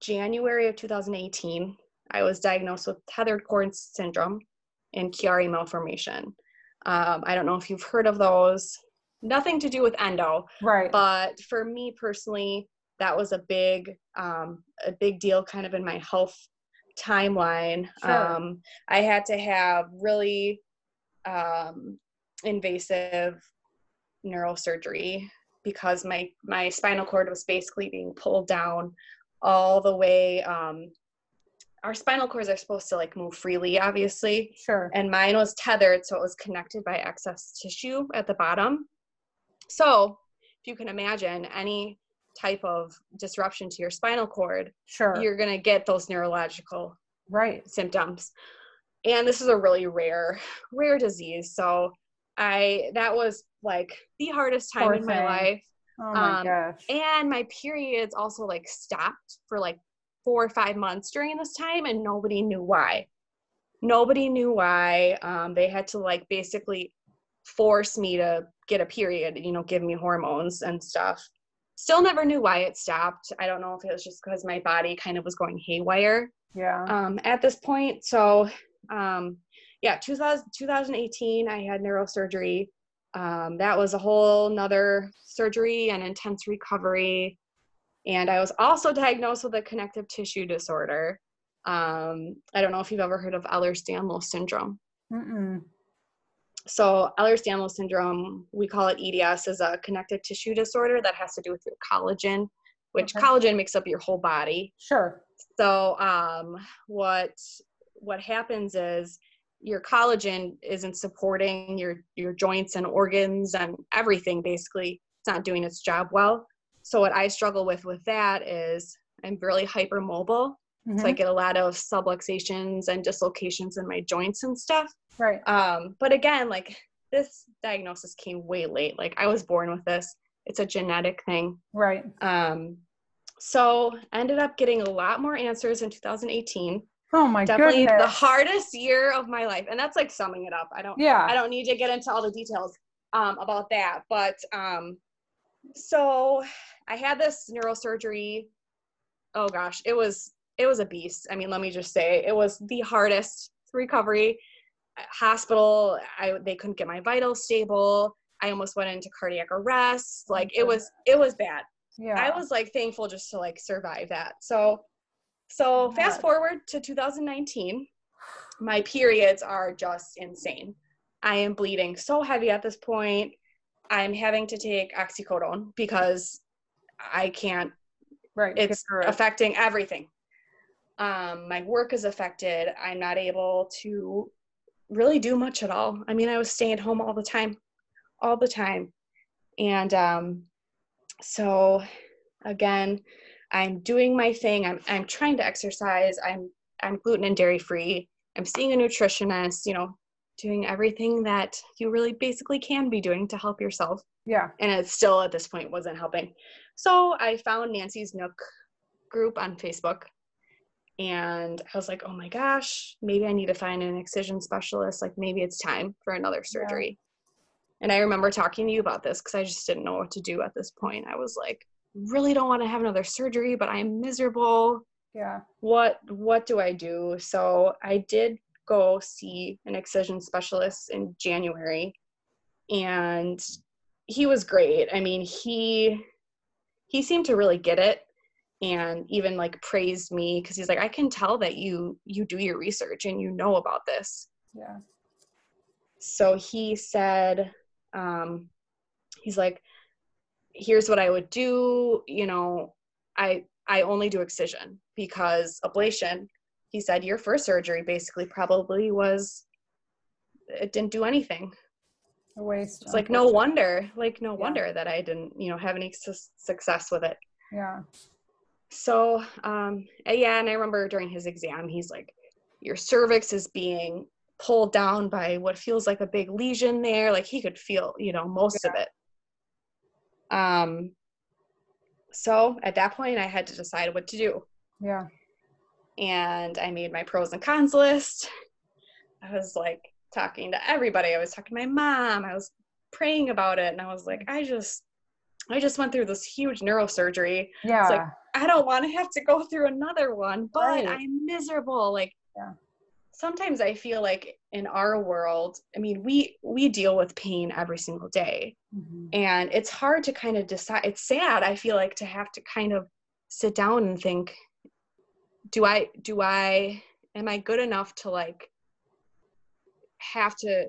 January of 2018, I was diagnosed with tethered cord syndrome and Chiari malformation. Um, I don't know if you've heard of those. Nothing to do with endo, right. but for me personally, that was a big, um, a big deal, kind of in my health timeline. Sure. Um, I had to have really um, invasive neurosurgery because my my spinal cord was basically being pulled down all the way um our spinal cords are supposed to like move freely obviously sure. and mine was tethered so it was connected by excess tissue at the bottom so if you can imagine any type of disruption to your spinal cord sure. you're going to get those neurological right. symptoms and this is a really rare rare disease so i that was like the hardest time in my life Oh my um, gosh. and my periods also like stopped for like four or five months during this time and nobody knew why nobody knew why um, they had to like basically force me to get a period you know give me hormones and stuff still never knew why it stopped i don't know if it was just because my body kind of was going haywire yeah. um, at this point. So, um, yeah, 2000, 2018, I had neurosurgery. Um, that was a whole nother surgery and intense recovery. And I was also diagnosed with a connective tissue disorder. Um, I don't know if you've ever heard of Ehlers-Danlos syndrome. Mm-mm. So Ehlers-Danlos syndrome, we call it EDS, is a connective tissue disorder that has to do with your collagen, which Okay. collagen makes up your whole body. Sure. So um, what what happens is your collagen isn't supporting your your joints and organs and everything. Basically, it's not doing its job well. So what I struggle with with that is I'm really hypermobile. So I get a lot of subluxations and dislocations in my joints and stuff. Right. Um, but again, like this diagnosis came way late. Like I was born with this. It's a genetic thing. Right. Um, so ended up getting a lot more answers in 2018. Oh my god, Definitely goodness. the hardest year of my life, and that's like summing it up. I don't, Yeah. I don't need to get into all the details um, about that, but um, so I had this neurosurgery. Oh gosh, it was it was a beast. I mean, let me just say, it was the hardest recovery. Hospital, I they couldn't get my vitals stable. I almost went into cardiac arrest. Like it was, it was bad. yeah. I was like thankful just to like survive that. So so fast forward to 2019, my periods are just insane. I am bleeding so heavy at this point. I'm having to take oxycodone because I can't right. it's affecting everything. Um, my work is affected. I'm not able to really do much at all. I mean, I was staying at home all the time, all the time. And um, so, again, I'm doing my thing. I'm, I'm trying to exercise. I'm, I'm gluten and dairy free. I'm seeing a nutritionist, you know, doing everything that you really basically can be doing to help yourself. Yeah. And it still at this point wasn't helping. So I found Nancy's Nook group on Facebook and I was like, oh my gosh, maybe I need to find an excision specialist. Like maybe it's time for another surgery. Yeah. And I remember talking to you about this because I just didn't know what to do at this point. I was like, really don't want to have another surgery, but I'm miserable. Yeah. What what do I do? So I did go see an excision specialist in January and he was great. I mean, he he seemed to really get it and even like praised me because he's like i can tell that you you do your research and you know about this yeah so he said um he's like here's what i would do you know i i only do excision because ablation he said your first surgery basically probably was it didn't do anything. A waste it's like no wonder like no yeah. wonder that i didn't you know have any su- success with it. Yeah. So um yeah and i remember during his exam he's like your cervix is being pulled down by what feels like a big lesion there. Like he could feel you know most yeah. of it um so at that point i had to decide what to do yeah and i made my pros and cons list i was like talking to everybody i was talking to my mom i was praying about it and i was like i just I just went through this huge neurosurgery. Yeah. It's like I don't want to have to go through another one, but right. I'm miserable. Like yeah. Sometimes I feel like in our world, I mean, we we deal with pain every single day. Mm-hmm. And it's hard to kind of decide. It's sad, I feel like, to have to kind of sit down and think, do I do I am I good enough to like have to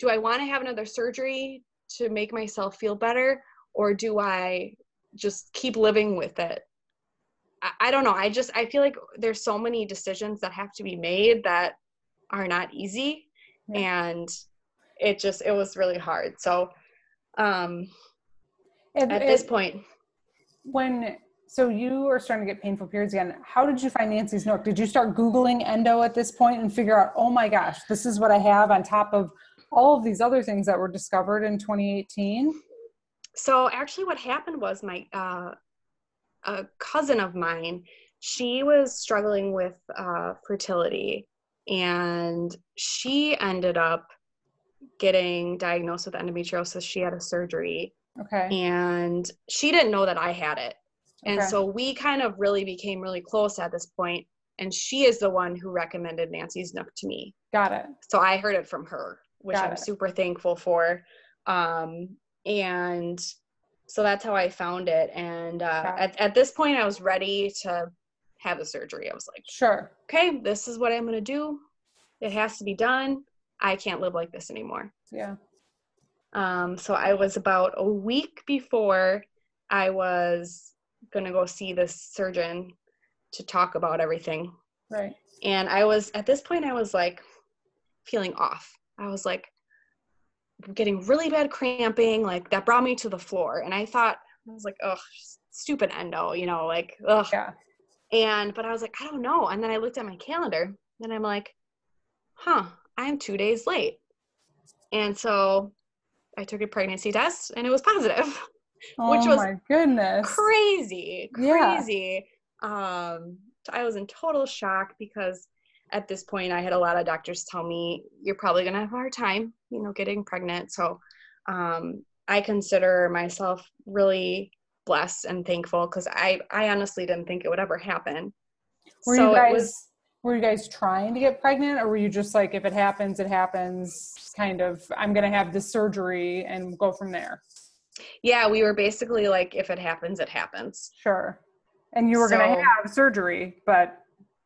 do I want to have another surgery to make myself feel better? or do I just keep living with it? I, I don't know. I just I feel like there's so many decisions that have to be made that are not easy, yeah. and it just it was really hard. So, um, at this point, when so you are starting to get painful periods again. How did you find Nancy's Nook? Did you start Googling endo at this point and figure out, oh my gosh, this is what I have on top of all of these other things that were discovered in 2018? so actually what happened was my uh, a cousin of mine she was struggling with uh, fertility and she ended up getting diagnosed with endometriosis. She had a surgery okay. and she didn't know that i had it. And okay. so we kind of really became really close at this point and she is the one who recommended nancy's nook to me. Got it. So i heard it from her which got i'm it. super thankful for. Um, and so that's how I found it. And uh, at, at this point, I was ready to have the surgery. I was like, sure. Okay, this is what I'm going to do. It has to be done. I can't live like this anymore. Yeah. Um, so I was about a week before I was going to go see this surgeon to talk about everything. Right. And I was, at this point, I was like feeling off. I was like, getting really bad cramping. Like that brought me to the floor. And I thought, I was like, oh, stupid endo, you know, like, ugh. Yeah. And, but I was like, I don't know. And then I looked at my calendar and I'm like, huh, I'm two days late. And so I took a pregnancy test and it was positive, oh which was my goodness crazy, crazy. Yeah. Um, I was in total shock because at this point, I had a lot of doctors tell me you're probably going to have a hard time, you know, getting pregnant. So um, I consider myself really blessed and thankful because I, I honestly didn't think it would ever happen. Were so you guys, was, were you guys trying to get pregnant or were you just like, if it happens, it happens kind of, I'm going to have this surgery and go from there? Yeah, we were basically like, if it happens, it happens. Sure. And you were so, going to have surgery, but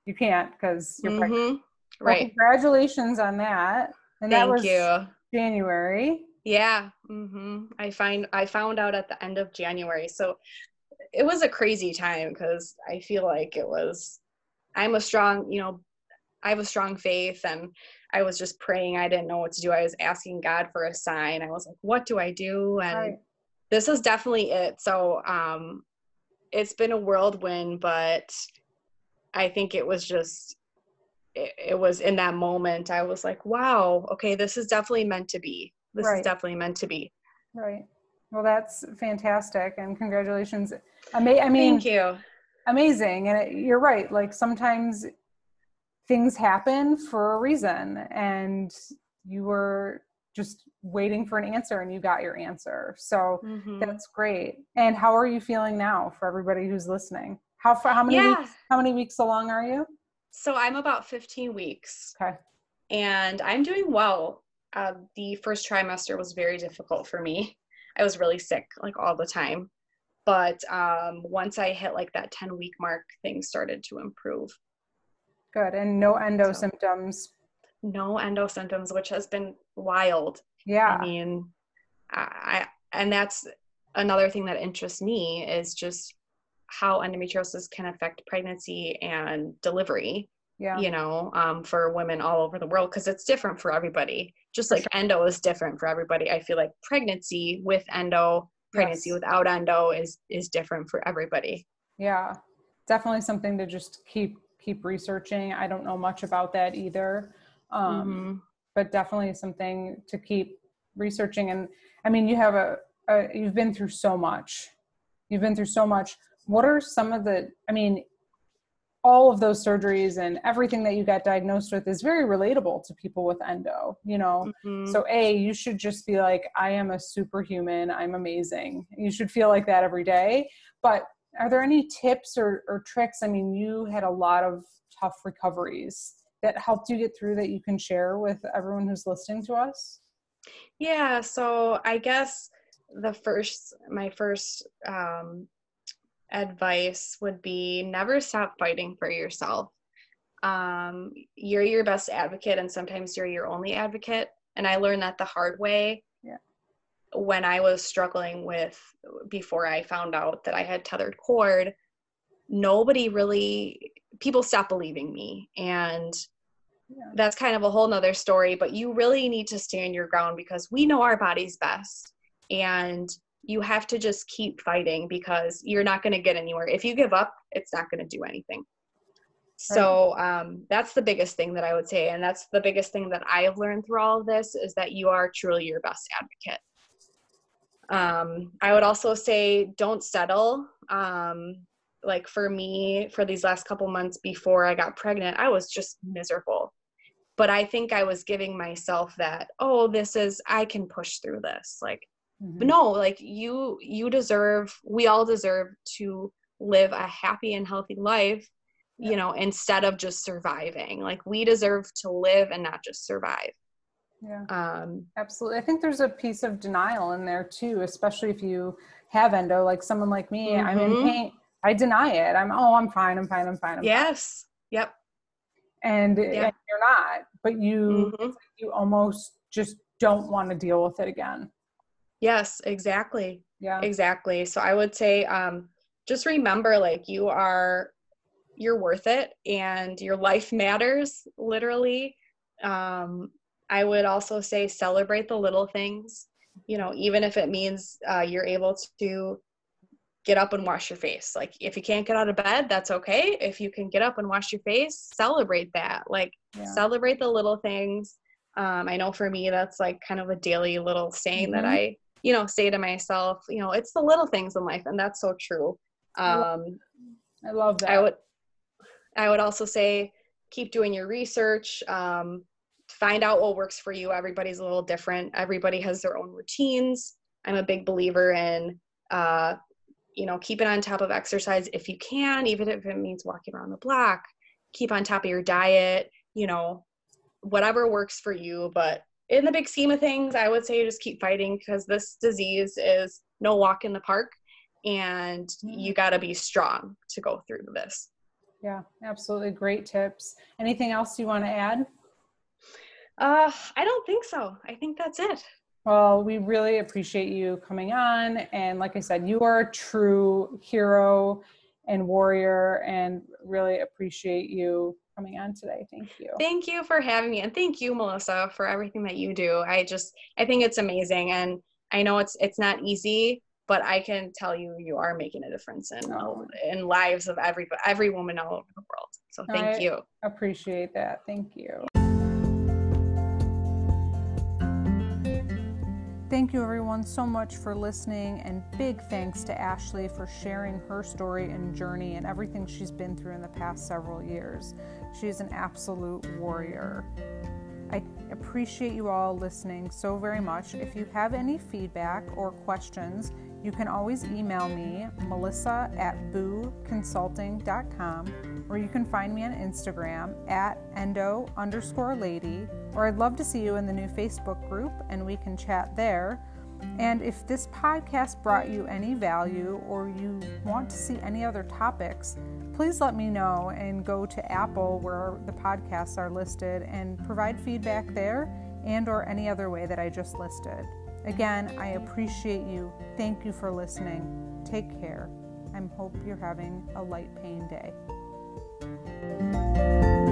you can't because you're mm-hmm. pregnant. Right. Well, congratulations on that. And Thank that was you. January. Yeah. Mm-hmm. I find I found out at the end of January, so it was a crazy time because I feel like it was. I'm a strong, you know, I have a strong faith and I was just praying. I didn't know what to do. I was asking God for a sign. I was like, what do I do? And right. this is definitely it. So um it's been a whirlwind, but I think it was just it, it was in that moment I was like, wow, okay, this is definitely meant to be. This right. is definitely meant to be. Right. Well, that's fantastic, and congratulations. Ama- I mean, thank you. Amazing, and it, you're right. Like sometimes things happen for a reason, and you were just waiting for an answer, and you got your answer. So mm-hmm. that's great. And how are you feeling now? For everybody who's listening, how far? How many yeah. weeks? How many weeks along are you? So I'm about 15 weeks. Okay. And I'm doing well. Uh, the first trimester was very difficult for me. I was really sick like all the time. But um, once I hit like that 10 week mark, things started to improve. Good. And no endo so, symptoms. No endo symptoms, which has been wild. Yeah. I mean, I, I and that's another thing that interests me is just how endometriosis can affect pregnancy and delivery yeah. you know um, for women all over the world because it's different for everybody. Just like endo is different for everybody. I feel like pregnancy with endo pregnancy yes. without endo is is different for everybody. Yeah. Definitely something to just keep keep researching. I don't know much about that either. Um, mm-hmm. but definitely something to keep researching. And i mean you have a, a you've been through so much. You've been through so much what are some of the i mean all of those surgeries and everything that you got diagnosed with is very relatable to people with endo you know? Mm-hmm. so a you should just be like i am a superhuman. I'm amazing. You should feel like that every day. But are there any tips or, or tricks? I mean you had a lot of tough recoveries that helped you get through that you can share with everyone who's listening to us? Yeah so i guess the first my first um, advice would be never stop fighting for yourself. Um, you're your best advocate, and sometimes you're your only advocate. And I learned that the hard way yeah. when I was struggling with, before I found out that I had tethered cord, nobody really, people stopped believing me. And yeah. that's kind of a whole nother story, but you really need to stand your ground because we know our bodies best. And you have to just keep fighting because you're not going to get anywhere. If you give up, it's not going to do anything. So um, that's the biggest thing that I would say, and that's the biggest thing that I have learned through all of this is that you are truly your best advocate. Um, I would also say don't settle. Um, like for me, for these last couple months before I got pregnant, I was just miserable. But I think I was giving myself that, oh, this is I can push through this. Like mm-hmm. but no like you you deserve we all deserve to live a happy and healthy life yeah. you know instead of just surviving like we deserve to live and not just survive yeah um absolutely i think there's a piece of denial in there too especially if you have endo like someone like me mm-hmm. i'm in pain i deny it i'm oh i'm fine i'm fine i'm fine I'm yes fine. yep and, and, you're not but you mm-hmm. you almost just don't want to deal with it again Yes, exactly. Yeah. Exactly. So I would say um just remember like you are you're worth it and your life matters literally. Um I would also say celebrate the little things, you know, even if it means uh, you're able to get up and wash your face. Like if you can't get out of bed, that's okay. If you can get up and wash your face, celebrate that. Like yeah. celebrate the little things. Um, I know for me that's like kind of a daily little saying mm-hmm. that I you know say to myself you know it's the little things in life and that's so true. Um i love that. i would i would also say keep doing your research um find out what works for you. Everybody's a little different. Everybody has their own routines. I'm a big believer in uh you know keeping on top of exercise if you can even if it means walking around the block. Keep on top of your diet you know whatever works for you but in the big scheme of things, I would say just keep fighting because this disease is no walk in the park and you got to be strong to go through this. Yeah, absolutely. Great tips. Anything else you want to add? Uh, I don't think so. I think that's it. Well, we really appreciate you coming on. And like I said, you are a true hero and warrior and really appreciate you coming on today. Thank you. Thank you for having me and thank you Melissa for everything that you do. I just I think it's amazing and I know it's it's not easy, but I can tell you you are making a difference in oh. in lives of every every woman all over the world. So thank I you. Appreciate that. Thank you. Thank you, everyone, so much for listening, and big thanks to Ashley for sharing her story and journey and everything she's been through in the past several years. She's an absolute warrior. I appreciate you all listening so very much. If you have any feedback or questions, you can always email me, melissa at booconsulting.com, or you can find me on Instagram at endo underscore lady, or I'd love to see you in the new Facebook group and we can chat there. And if this podcast brought you any value or you want to see any other topics, please let me know and go to Apple where the podcasts are listed and provide feedback there and or any other way that I just listed. Again, I appreciate you. Thank you for listening. Take care. I hope you're having a light pain day. Thank you.